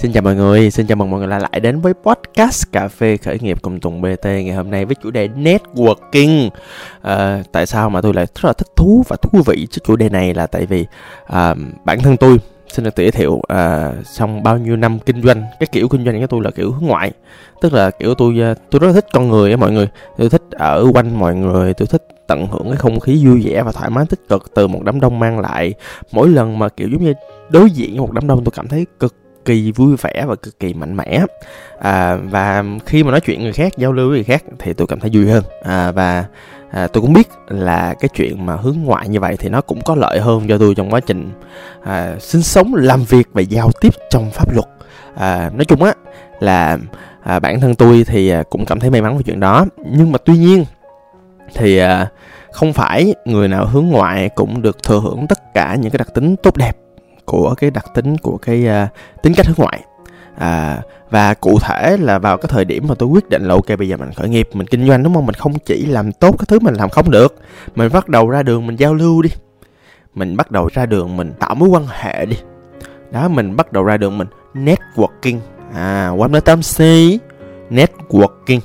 Xin chào mọi người, xin chào mừng mọi người lại đến với podcast Cà phê khởi nghiệp cùng Tùng BT ngày hôm nay với chủ đề networking. À, tại sao mà tôi lại rất là thích thú và thú vị cho chủ đề này là tại vì à, bản thân tôi xin được giới thiệu ờ, à, trong bao nhiêu năm kinh doanh cái kiểu kinh doanh của tôi là kiểu hướng ngoại. Tức là kiểu tôi tôi rất là thích con người á mọi người. Tôi thích ở quanh mọi người tôi thích tận hưởng cái không khí vui vẻ và thoải mái tích cực từ một đám đông mang lại. Mỗi lần mà kiểu giống như đối diện với một đám đông tôi cảm thấy cực kỳ vui vẻ và cực kỳ mạnh mẽ. À, và khi mà nói chuyện người khác giao lưu với người khác thì tôi cảm thấy vui hơn. À, và à, tôi cũng biết là cái chuyện mà hướng ngoại như vậy thì nó cũng có lợi hơn cho tôi trong quá trình à, sinh sống làm việc và giao tiếp trong pháp luật. À, nói chung á là à, bản thân tôi thì à, cũng cảm thấy may mắn về chuyện đó. Nhưng mà tuy nhiên thì à, không phải người nào hướng ngoại cũng được thừa hưởng tất cả những cái đặc tính tốt đẹp của cái đặc tính của cái uh, tính cách hướng ngoại. À, và cụ thể là vào cái thời điểm mà tôi quyết định là ok bây giờ mình khởi nghiệp mình kinh doanh đúng không? Mình không chỉ làm tốt cái thứ mình làm không được mình bắt đầu ra đường mình giao lưu đi. Mình bắt đầu ra đường mình tạo mối quan hệ đi. Đó mình bắt đầu ra đường mình networking. À quán nói tâm si networking.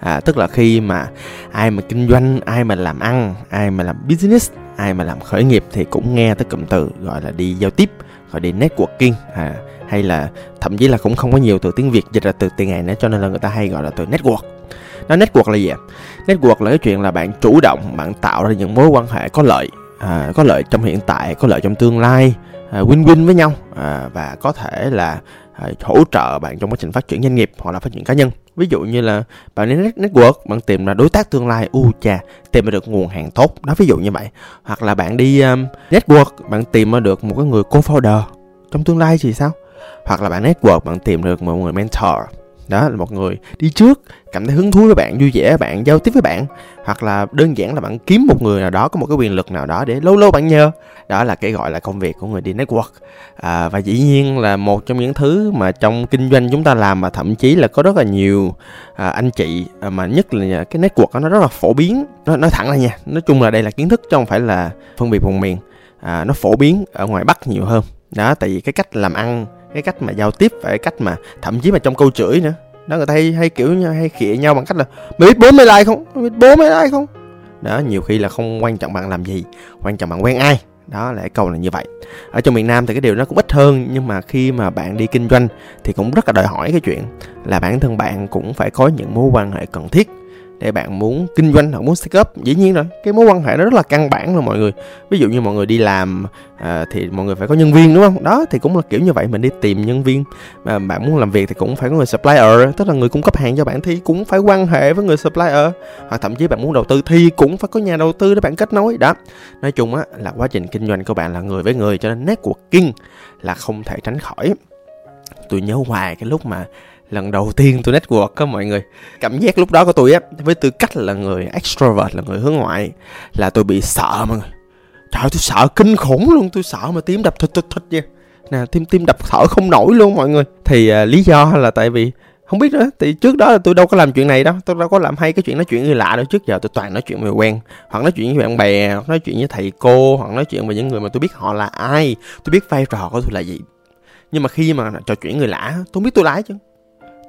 À, tức là khi mà ai mà kinh doanh ai mà làm ăn ai mà làm business ai mà làm khởi nghiệp thì cũng nghe tới cụm từ gọi là đi giao tiếp gọi đi networking à, hay là thậm chí là cũng không có nhiều từ tiếng việt dịch ra từ tiếng Anh nữa cho nên là người ta hay gọi là từ network. Nó network là gì ạ? Network là cái chuyện là bạn chủ động bạn tạo ra những mối quan hệ có lợi à, có lợi trong hiện tại có lợi trong tương lai à, win win với nhau à, và có thể là hỗ trợ bạn trong quá trình phát triển doanh nghiệp hoặc là phát triển cá nhân. Ví dụ như là bạn đến network bạn tìm ra đối tác tương lai u chà tìm được nguồn hàng tốt. Đó ví dụ như vậy. Hoặc là bạn đi um, network bạn tìm được một cái người co-founder. Trong tương lai thì sao? Hoặc là bạn network bạn tìm được một người mentor đó là một người đi trước cảm thấy hứng thú với bạn vui vẻ bạn giao tiếp với bạn. Hoặc là đơn giản là bạn kiếm một người nào đó có một cái quyền lực nào đó để lâu lâu bạn nhờ. Đó là cái gọi là công việc của người đi network. À, và dĩ nhiên là một trong những thứ mà trong kinh doanh chúng ta làm mà thậm chí là có rất là nhiều à, anh chị à, mà nhất là cái network nó rất là phổ biến. Nó nói thẳng là nha nói chung là đây là kiến thức chứ không phải là phân biệt vùng miền. À, nó phổ biến ở ngoài bắc nhiều hơn. Đó tại vì cái cách làm ăn cái cách mà giao tiếp và cái cách mà thậm chí mà trong câu chửi nữa. Đó người ta hay, hay kiểu hay khịa nhau bằng cách là mày biết bố mày like không? Mày biết bố mày like không? Đó nhiều khi là không quan trọng bạn làm gì quan trọng bạn quen ai. Đó là cái câu là như vậy. Ở trong miền nam thì cái điều nó cũng ít hơn nhưng mà khi mà bạn đi kinh doanh thì cũng rất là đòi hỏi cái chuyện là bản thân bạn cũng phải có những mối quan hệ cần thiết để bạn muốn kinh doanh hoặc muốn start up. Dĩ nhiên rồi cái mối quan hệ nó rất là căn bản rồi mọi người. Ví dụ như mọi người đi làm à, thì mọi người phải có nhân viên đúng không? Đó thì cũng là kiểu như vậy mình đi tìm nhân viên. Mà bạn muốn làm việc thì cũng phải có người supplier tức là người cung cấp hàng cho bạn thì cũng phải quan hệ với người supplier. Hoặc thậm chí bạn muốn đầu tư thì cũng phải có nhà đầu tư để bạn kết nối. Đó. Nói chung á là quá trình kinh doanh của bạn là người với người cho nên networking là không thể tránh khỏi. Tôi nhớ hoài cái lúc mà lần đầu tiên tôi network á mọi người. Cảm giác lúc đó của tôi á với tư cách là người extrovert là người hướng ngoại là tôi bị sợ mọi người. Trời tôi sợ kinh khủng luôn tôi sợ mà tim đập thịt thịt thịt vậy. Nè tim tim đập thở không nổi luôn mọi người. Thì à, lý do là tại vì không biết nữa thì trước đó là tôi đâu có làm chuyện này đâu. Tôi đâu có làm hay cái chuyện nói chuyện người lạ đâu. Trước giờ tôi toàn nói chuyện người quen hoặc nói chuyện với bạn bè hoặc nói chuyện với thầy cô hoặc nói chuyện với những người mà tôi biết họ là ai tôi biết vai trò của tôi là gì. Nhưng mà khi mà trò chuyện người lạ tôi biết tôi lái chứ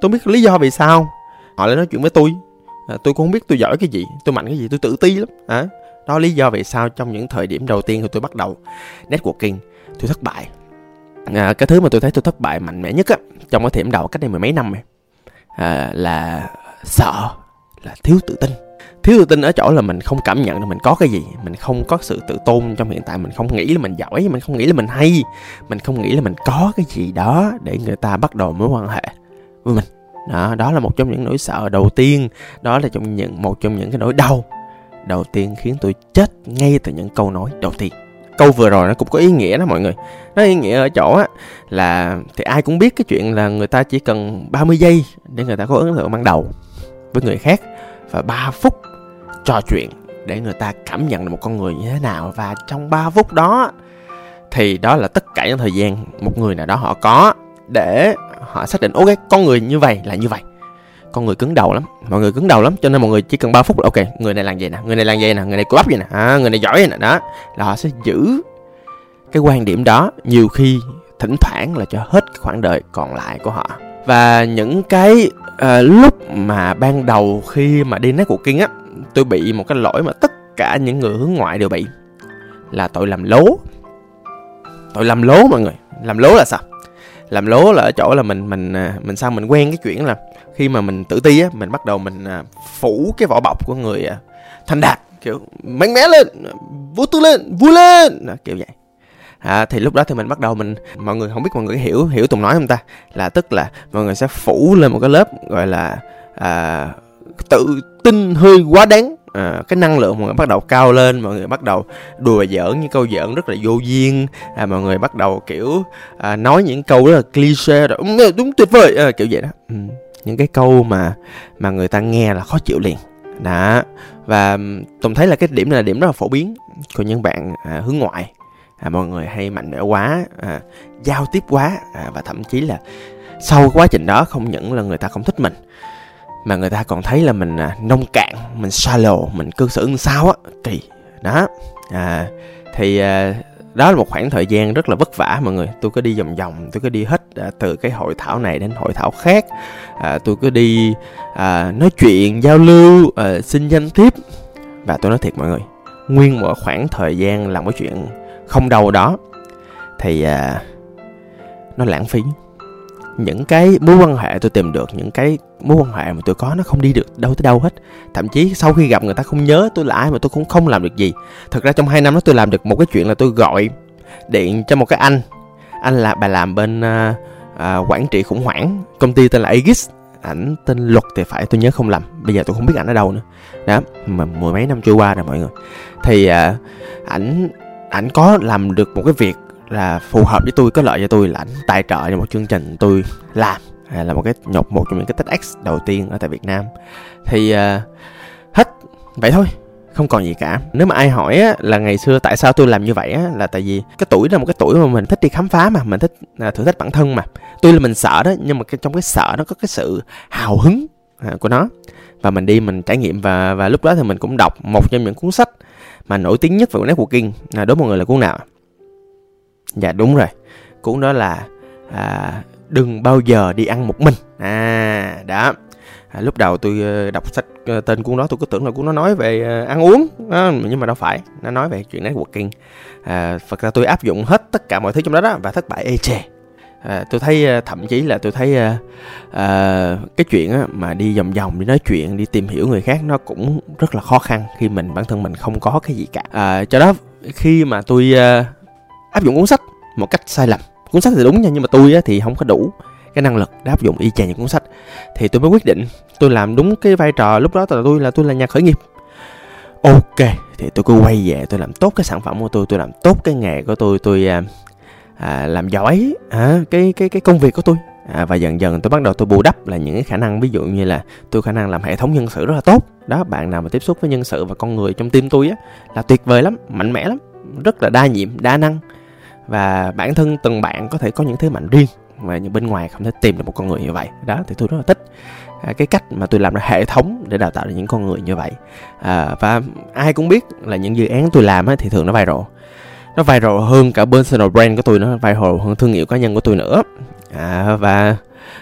tôi biết lý do vì sao. Họ lại nói chuyện với tôi. À, tôi cũng không biết tôi giỏi cái gì tôi mạnh cái gì tôi tự ti lắm. À, đó lý do vì sao trong những thời điểm đầu tiên khi tôi bắt đầu networking tôi thất bại. À, cái thứ mà tôi thấy tôi thất bại mạnh mẽ nhất á trong cái thời điểm đầu cách đây mười mấy năm này à, là sợ là thiếu tự tin. Thiếu tự tin ở chỗ là mình không cảm nhận được mình có cái gì mình không có sự tự tôn trong hiện tại mình không nghĩ là mình giỏi mình không nghĩ là mình hay mình không nghĩ là mình có cái gì đó để người ta bắt đầu mối quan hệ với mình. Đó đó là một trong những nỗi sợ đầu tiên. Đó là trong những, một trong những cái nỗi đau đầu tiên khiến tôi chết ngay từ những câu nói đầu tiên. Câu vừa rồi nó cũng có ý nghĩa đó mọi người. Nó ý nghĩa ở chỗ á, là thì ai cũng biết cái chuyện là người ta chỉ cần 30 giây để người ta có ấn tượng ban đầu với người khác và 3 phút trò chuyện để người ta cảm nhận được một con người như thế nào. Và trong 3 phút đó thì đó là tất cả những thời gian một người nào đó họ có để họ xác định ok con người như vậy là như vậy. Con người cứng đầu lắm mọi người cứng đầu lắm cho nên mọi người chỉ cần 3 phút là ok. Người này làm vậy nè người này làm vậy nè người này cú vậy nè à, người này giỏi vậy nè đó. Là họ sẽ giữ cái quan điểm đó nhiều khi thỉnh thoảng là cho hết cái khoảng đời còn lại của họ. Và những cái uh, lúc mà ban đầu khi mà đi networking á tôi bị một cái lỗi mà tất cả những người hướng ngoại đều bị là tội làm lố. Tội làm lố mọi người. Làm lố là sao? Làm lố là ở chỗ là mình mình à, mình sao mình quen cái chuyện là khi mà mình tự ti á mình bắt đầu mình à, phủ cái vỏ bọc của người à, thành đạt kiểu mạnh mẽ lên vô tư lên vui lên kiểu vậy. À, thì lúc đó thì mình bắt đầu mình mọi người không biết mọi người hiểu hiểu tùng nói không ta? Là tức là mọi người sẽ phủ lên một cái lớp gọi là à, tự tin hơi quá đáng à, cái năng lượng mọi người bắt đầu cao lên mọi người bắt đầu đùa giỡn những câu giỡn rất là vô duyên. À, mọi người bắt đầu kiểu à, nói những câu rất là cliché rồi đúng, đúng tuyệt vời. À, kiểu vậy đó. Ừ. những cái câu mà mà người ta nghe là khó chịu liền. Đó. Và tùng thấy là cái điểm này là điểm rất là phổ biến của những bạn à, hướng ngoại. À, mọi người hay mạnh mẽ quá à, giao tiếp quá à, và thậm chí là sau quá trình đó không những là người ta không thích mình mà người ta còn thấy là mình à, nông cạn mình shallow mình cư xử sao á. Kỳ. Đó. À, thì à, đó là một khoảng thời gian rất là vất vả mọi người. Tôi cứ đi vòng vòng tôi cứ đi hết à, từ cái hội thảo này đến hội thảo khác. À, tôi cứ đi à, nói chuyện giao lưu à, xin danh thiếp. Và tôi nói thiệt mọi người nguyên một khoảng thời gian làm cái chuyện không đâu đó thì à, nó lãng phí những cái mối quan hệ tôi tìm được những cái mối quan hệ mà tôi có nó không đi được đâu tới đâu hết. Thậm chí sau khi gặp người ta không nhớ tôi là ai mà tôi cũng không làm được gì. Thực ra trong hai năm đó tôi làm được một cái chuyện là tôi gọi điện cho một cái anh. Anh là bà làm bên uh, uh, quản trị khủng hoảng công ty tên là Aegis. Ảnh tên luật thì phải tôi nhớ không lầm. Bây giờ tôi không biết ảnh ở đâu nữa. Đó mà mười mấy năm trôi qua rồi mọi người. Thì uh, ảnh ảnh có làm được một cái việc là phù hợp với tôi có lợi cho tôi là ảnh tài trợ cho một chương trình tôi làm. À, là một cái nhột một trong những cái TEDx đầu tiên ở tại Việt Nam. Thì uh, hết vậy thôi không còn gì cả. Nếu mà ai hỏi á, là ngày xưa tại sao tôi làm như vậy á, là tại vì cái tuổi là một cái tuổi mà mình thích đi khám phá mà mình thích à, thử thách bản thân mà. Tuy là mình sợ đó nhưng mà cái, trong cái sợ nó có cái sự hào hứng à, của nó. Và mình đi mình trải nghiệm và và lúc đó thì mình cũng đọc một trong những cuốn sách mà nổi tiếng nhất về networking à, đối với mọi người là cuốn nào? Dạ đúng rồi. Cuốn đó là à, đừng bao giờ đi ăn một mình. À đó. À, lúc đầu tôi ờ, đọc sách ờ, tên cuốn đó tôi cứ tưởng là cuốn nó nói về ờ, ăn uống à, nhưng mà đâu phải. Nó nói về chuyện networking. À, phật ra tôi áp dụng hết tất cả mọi thứ trong đó đó và thất bại ê chề. À, tôi thấy thậm chí là tôi thấy à, à, cái chuyện á, mà đi vòng vòng đi nói chuyện đi tìm hiểu người khác nó cũng rất là khó khăn khi mình bản thân mình không có cái gì cả. À, cho đó khi mà tôi à, áp dụng cuốn sách một cách sai lầm. Cuốn sách thì đúng nha nhưng mà tôi á, thì không có đủ cái năng lực để áp dụng y chang những cuốn sách. Thì tôi mới quyết định tôi làm đúng cái vai trò lúc đó là tôi là tôi là nhà khởi nghiệp. Ok thì tôi cứ quay về tôi làm tốt cái sản phẩm của tôi tôi làm tốt cái nghề của tôi tôi à, à, làm giỏi à, cái cái cái công việc của tôi. À, và dần dần tôi bắt đầu tôi bù đắp là những cái khả năng ví dụ như là tôi khả năng làm hệ thống nhân sự rất là tốt. Đó bạn nào mà tiếp xúc với nhân sự và con người trong tim tôi á là tuyệt vời lắm mạnh mẽ lắm rất là đa nhiệm đa năng và bản thân từng bạn có thể có những thế mạnh riêng mà những bên ngoài không thể tìm được một con người như vậy. Đó thì tôi rất là thích à, cái cách mà tôi làm ra hệ thống để đào tạo được những con người như vậy. À, và ai cũng biết là những dự án tôi làm á, thì thường nó viral. Nó viral hơn cả personal brand của tôi nó viral hơn thương hiệu cá nhân của tôi nữa. À, và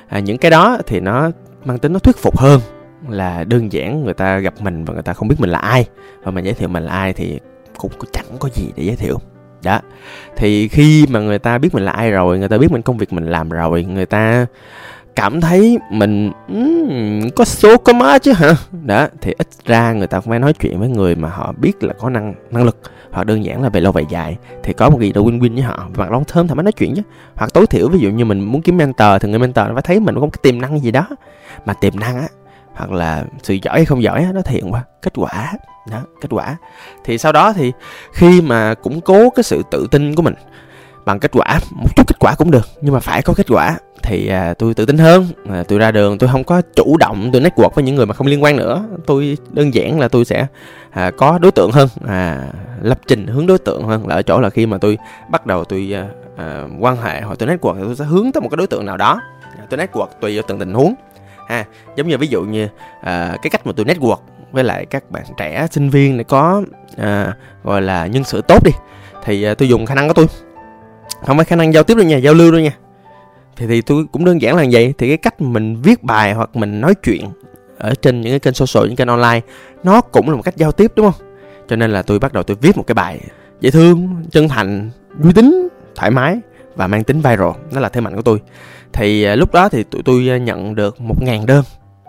à, những cái đó thì nó mang tính nó thuyết phục hơn là đơn giản người ta gặp mình và người ta không biết mình là ai. Và mình giới thiệu mình là ai thì cũng chẳng có gì để giới thiệu đó. Thì khi mà người ta biết mình là ai rồi người ta biết mình công việc mình làm rồi người ta cảm thấy mình um, có số có má chứ hả? Đó thì ít ra người ta cũng phải nói chuyện với người mà họ biết là có năng năng lực hoặc đơn giản là về lâu về dài thì có một gì đó win win với họ. Hoặc long thơm thì mới nói chuyện chứ. Hoặc tối thiểu ví dụ như mình muốn kiếm mentor thì người mentor nó phải thấy mình có một cái tiềm năng gì đó. Mà tiềm năng á hoặc là sự giỏi hay không giỏi nó thiện qua kết quả. Đó kết quả. Thì sau đó thì khi mà củng cố cái sự tự tin của mình bằng kết quả một chút kết quả cũng được nhưng mà phải có kết quả thì à, tôi tự tin hơn. À, tôi ra đường tôi không có chủ động tôi network với những người mà không liên quan nữa. Tôi đơn giản là tôi sẽ à, có đối tượng hơn à, lập trình hướng đối tượng hơn. Là ở chỗ là khi mà tôi bắt đầu tôi à, à, quan hệ hoặc tôi network thì tôi sẽ hướng tới một cái đối tượng nào đó. Tôi network tùy vào từng tình huống ha. Giống như ví dụ như à, cái cách mà tôi network với lại các bạn trẻ sinh viên để có à, gọi là nhân sự tốt đi thì à, tôi dùng khả năng của tôi. Không phải khả năng giao tiếp đâu nha giao lưu đâu nha. Thì thì tôi cũng đơn giản là vậy. Thì cái cách mình viết bài hoặc mình nói chuyện ở trên những cái kênh social những kênh online nó cũng là một cách giao tiếp đúng không? Cho nên là tôi bắt đầu tôi viết một cái bài dễ thương chân thành uy tín thoải mái và mang tính viral. Đó là thế mạnh của tôi thì à, lúc đó thì tụi tôi à, nhận được một ngàn đơn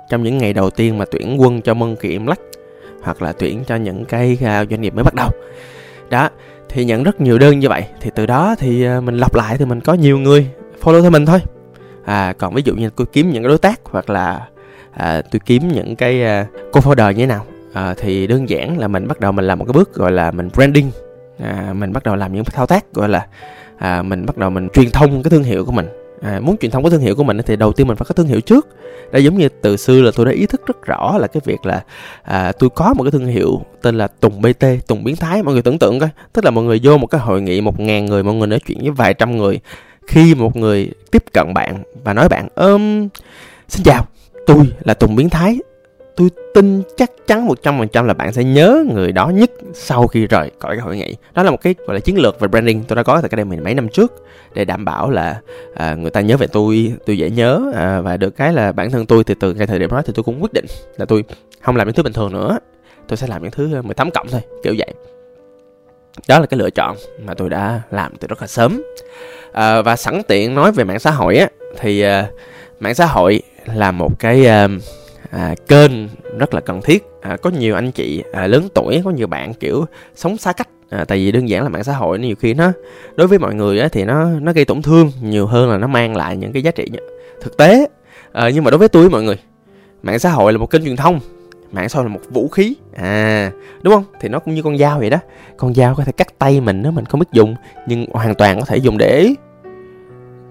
trong những ngày đầu tiên mà tuyển quân cho mân kiện lách hoặc là tuyển cho những cái à, doanh nghiệp mới bắt đầu. Đó thì nhận rất nhiều đơn như vậy. Thì từ đó thì mình lọc lại thì mình có nhiều người follow theo mình thôi. À còn ví dụ như tôi kiếm những cái đối tác hoặc là à, tôi kiếm những cái uh, co-founder như thế nào à, thì đơn giản là mình bắt đầu mình làm một cái bước gọi là mình branding. À, mình bắt đầu làm những thao tác gọi là à, mình bắt đầu mình truyền thông cái thương hiệu của mình à, muốn truyền thông cái thương hiệu của mình thì đầu tiên mình phải có thương hiệu trước. Đây giống như từ xưa là tôi đã ý thức rất rõ là cái việc là à, tôi có một cái thương hiệu tên là Tùng BT Tùng biến thái mọi người tưởng tượng coi. Tức là mọi người vô một cái hội nghị một ngàn người mọi người nói chuyện với vài trăm người. Khi một người tiếp cận bạn và nói bạn ôm xin chào tôi là Tùng biến thái tin chắc chắn 100% là bạn sẽ nhớ người đó nhất sau khi rời khỏi cái hội nghị. Đó là một cái gọi là chiến lược về branding. Tôi đã có từ cái đây mình mấy năm trước để đảm bảo là à, người ta nhớ về tôi tôi dễ nhớ à, và được cái là bản thân tôi thì từ cái thời điểm đó thì tôi cũng quyết định là tôi không làm những thứ bình thường nữa. Tôi sẽ làm những thứ à, 18 cộng thôi kiểu vậy. Đó là cái lựa chọn mà tôi đã làm từ rất là sớm. À, và sẵn tiện nói về mạng xã hội á thì à, mạng xã hội là một cái uh, à, kênh rất là cần thiết. À, có nhiều anh chị à, lớn tuổi có nhiều bạn kiểu sống xa cách. À, tại vì đơn giản là mạng xã hội nhiều khi nó đối với mọi người á, thì nó nó gây tổn thương nhiều hơn là nó mang lại những cái giá trị thực tế. À, nhưng mà đối với tôi mọi người mạng xã hội là một kênh truyền thông mạng xã hội là một vũ khí. À đúng không? Thì nó cũng như con dao vậy đó. Con dao có thể cắt tay mình nếu mình không biết dùng nhưng hoàn toàn có thể dùng để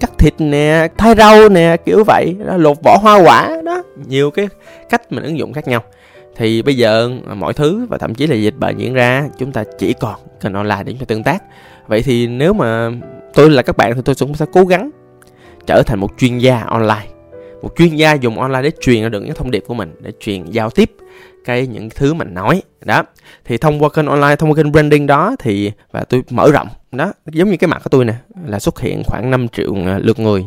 cắt thịt nè thái rau nè kiểu vậy đó, lột vỏ hoa quả đó. Nhiều cái cách mình ứng dụng khác nhau. Thì bây giờ mọi thứ và thậm chí là dịch bệnh diễn ra chúng ta chỉ còn kênh online để chúng ta tương tác. Vậy thì nếu mà tôi là các bạn thì tôi cũng sẽ cố gắng trở thành một chuyên gia online. Một chuyên gia dùng online để truyền được những thông điệp của mình để truyền giao tiếp cái những thứ mình nói. Đó. Thì thông qua kênh online thông qua kênh branding đó thì và tôi mở rộng. Đó giống như cái mặt của tôi nè là xuất hiện khoảng 5 triệu à, lượt người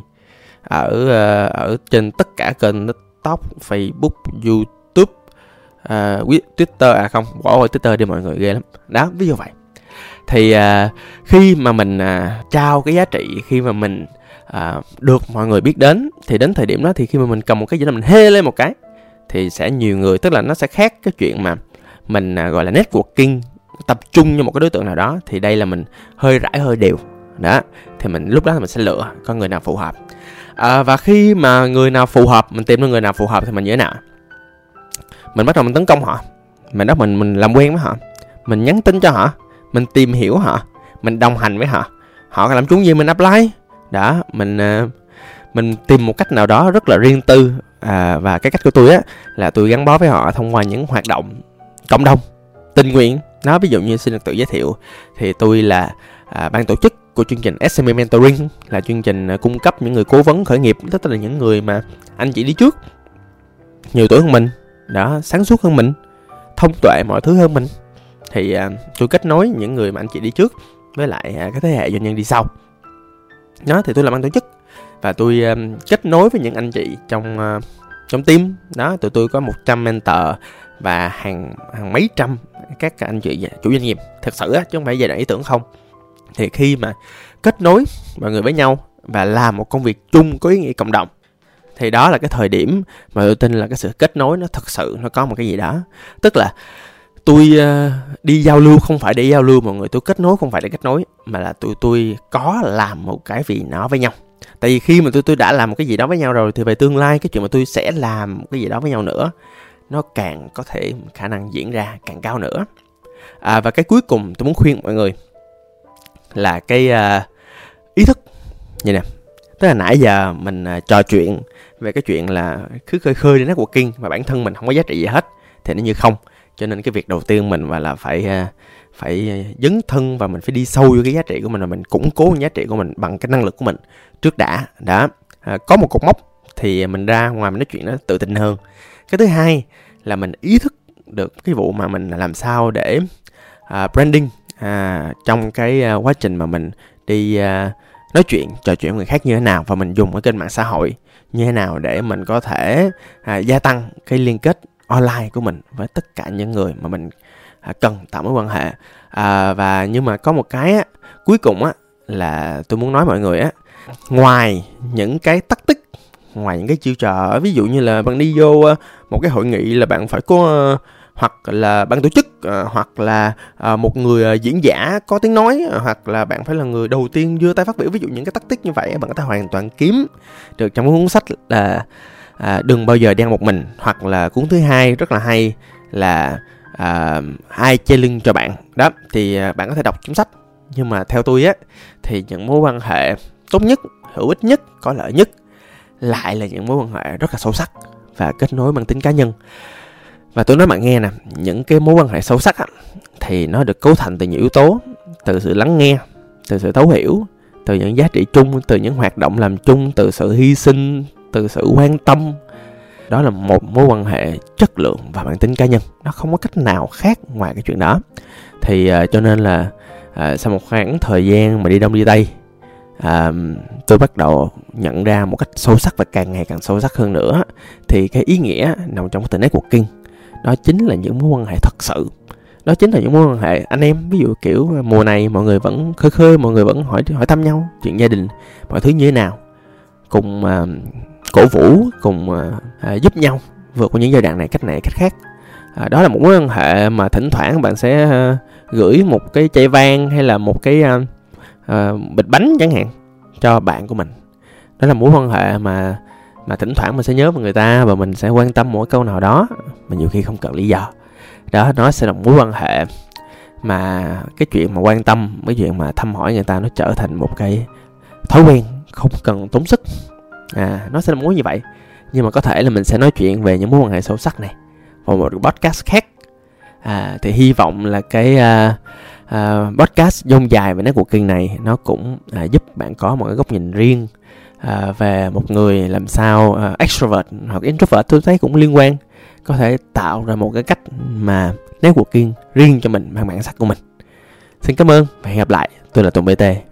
ở à, ở trên tất cả kênh tiktok facebook youtube uh, twitter à không bỏ qua twitter đi mọi người ghê lắm. Đó ví dụ vậy. Thì uh, khi mà mình uh, trao cái giá trị khi mà mình uh, được mọi người biết đến thì đến thời điểm đó thì khi mà mình cầm một cái gì đó mình hê lên một cái thì sẽ nhiều người tức là nó sẽ khác cái chuyện mà mình à, gọi là networking tập trung cho một cái đối tượng nào đó thì đây là mình hơi rải hơi đều. Đó thì mình lúc đó mình sẽ lựa con người nào phù hợp. À, và khi mà người nào phù hợp mình tìm được người nào phù hợp thì mình như thế nào? Mình bắt đầu mình tấn công họ. Mình đó mình mình làm quen với họ. Mình nhắn tin cho họ. Mình tìm hiểu họ. Mình đồng hành với họ. Họ làm chúng gì mình apply. Đó mình à, mình tìm một cách nào đó rất là riêng tư à, và cái cách của tôi á là tôi gắn bó với họ thông qua những hoạt động cộng đồng tình nguyện. Nó ví dụ như xin được tự giới thiệu thì tôi là à, ban tổ chức của chương trình SME Mentoring là chương trình à, cung cấp những người cố vấn khởi nghiệp tức là những người mà anh chị đi trước. Nhiều tuổi hơn mình đó sáng suốt hơn mình thông tuệ mọi thứ hơn mình. Thì à, tôi kết nối những người mà anh chị đi trước với lại à, cái thế hệ doanh nhân đi sau. Đó thì tôi làm ban tổ chức và tôi um, kết nối với những anh chị trong uh, trong team. Đó tụi tôi có 100 mentor và hàng hàng mấy trăm các anh chị chủ doanh nghiệp. Thật sự á chứ không phải giai đoạn ý tưởng không. Thì khi mà kết nối mọi người với nhau và làm một công việc chung có ý nghĩa cộng đồng thì đó là cái thời điểm mà tôi tin là cái sự kết nối nó thật sự nó có một cái gì đó. Tức là tôi uh, đi giao lưu không phải để giao lưu mọi người tôi kết nối không phải để kết nối mà là tụi tôi có làm một cái gì nó với nhau tại vì khi mà tôi tôi đã làm một cái gì đó với nhau rồi thì về tương lai cái chuyện mà tôi sẽ làm một cái gì đó với nhau nữa nó càng có thể khả năng diễn ra càng cao nữa. À, và cái cuối cùng tôi muốn khuyên mọi người là cái uh, ý thức. Như nè tức là nãy giờ mình uh, trò chuyện về cái chuyện là cứ khơi khơi đến networking mà bản thân mình không có giá trị gì hết thì nó như không. Cho nên cái việc đầu tiên mình và là phải uh, phải ờ, dấn thân và mình phải đi sâu vô cái giá trị của mình và mình củng cố giá trị của mình bằng cái năng lực của mình trước đã. Đã à, có một cột mốc thì mình ra ngoài mình nói chuyện nó tự tin hơn. Cái thứ hai là mình ý thức được cái vụ mà mình làm sao để à, branding à, trong cái à, quá trình mà mình đi à, nói chuyện trò chuyện với người khác như thế nào và mình dùng cái kênh mạng xã hội như thế nào để mình có thể à, gia tăng cái liên kết online của mình với tất cả những người mà mình à, cần tạo mối quan hệ. À, và nhưng mà có một cái á, cuối cùng á là tôi muốn nói mọi người á ngoài những cái tắc tích ngoài những cái chiêu trò ví dụ như là bạn đi vô ờ, một cái hội nghị là bạn phải có ờ, hoặc là ban tổ chức ờ, hoặc là một người diễn giả có tiếng nói hoặc là bạn phải là người đầu tiên đưa tay phát biểu ví dụ những cái tắc tích như vậy bạn có thể hoàn toàn kiếm được trong cuốn sách là à, đừng bao giờ đen một mình. Hoặc là cuốn thứ hai rất là hay là à, ai che lưng cho bạn. Đó thì à, bạn có thể đọc cuốn sách. Nhưng mà theo tôi á thì những mối quan hệ tốt nhất hữu ích nhất có lợi nhất lại là những mối quan hệ rất là sâu sắc và kết nối bằng tính cá nhân. Và tôi nói bạn nghe nè những cái mối quan hệ sâu sắc á, thì nó được cấu thành từ nhiều yếu tố từ sự lắng nghe từ sự thấu hiểu từ những giá trị chung từ những hoạt động làm chung từ sự hy sinh từ sự quan tâm đó là một mối quan hệ chất lượng và bản tính cá nhân. Nó không có cách nào khác ngoài cái chuyện đó. Thì uh, cho nên là uh, sau một khoảng thời gian mà đi đông đi tây uh, tôi bắt đầu nhận ra một cách sâu sắc và càng ngày càng sâu sắc hơn nữa thì cái ý nghĩa nằm trong cái từ networking đó chính là những mối quan hệ thật sự. Đó chính là những mối quan hệ anh em ví dụ kiểu mùa này mọi người vẫn khơi khơi mọi người vẫn hỏi hỏi thăm nhau chuyện gia đình mọi thứ như thế nào. Cùng uh, cổ vũ cùng uh, giúp nhau vượt qua những giai đoạn này cách này cách khác. À, đó là một mối quan hệ mà thỉnh thoảng bạn sẽ uh, gửi một cái chai vang hay là một cái uh, uh, bịch bánh chẳng hạn cho bạn của mình. Đó là mối quan hệ mà mà thỉnh thoảng mình sẽ nhớ về người ta và mình sẽ quan tâm mỗi câu nào đó mà nhiều khi không cần lý do. Đó nó sẽ là một mối quan hệ mà cái chuyện mà quan tâm cái chuyện mà thăm hỏi người ta nó trở thành một cái thói quen không cần tốn sức à nó sẽ là mối như vậy. Nhưng mà có thể là mình sẽ nói chuyện về những mối quan hệ sâu sắc này vào một podcast khác. À thì hy vọng là cái uh, uh, podcast dông dài về networking này nó cũng uh, giúp bạn có một cái góc nhìn riêng uh, về một người làm sao uh, extrovert hoặc introvert tôi thấy cũng liên quan có thể tạo ra một cái cách mà networking riêng cho mình bằng bản sắc của mình. Xin cảm ơn và hẹn gặp lại. Tôi là tùng bt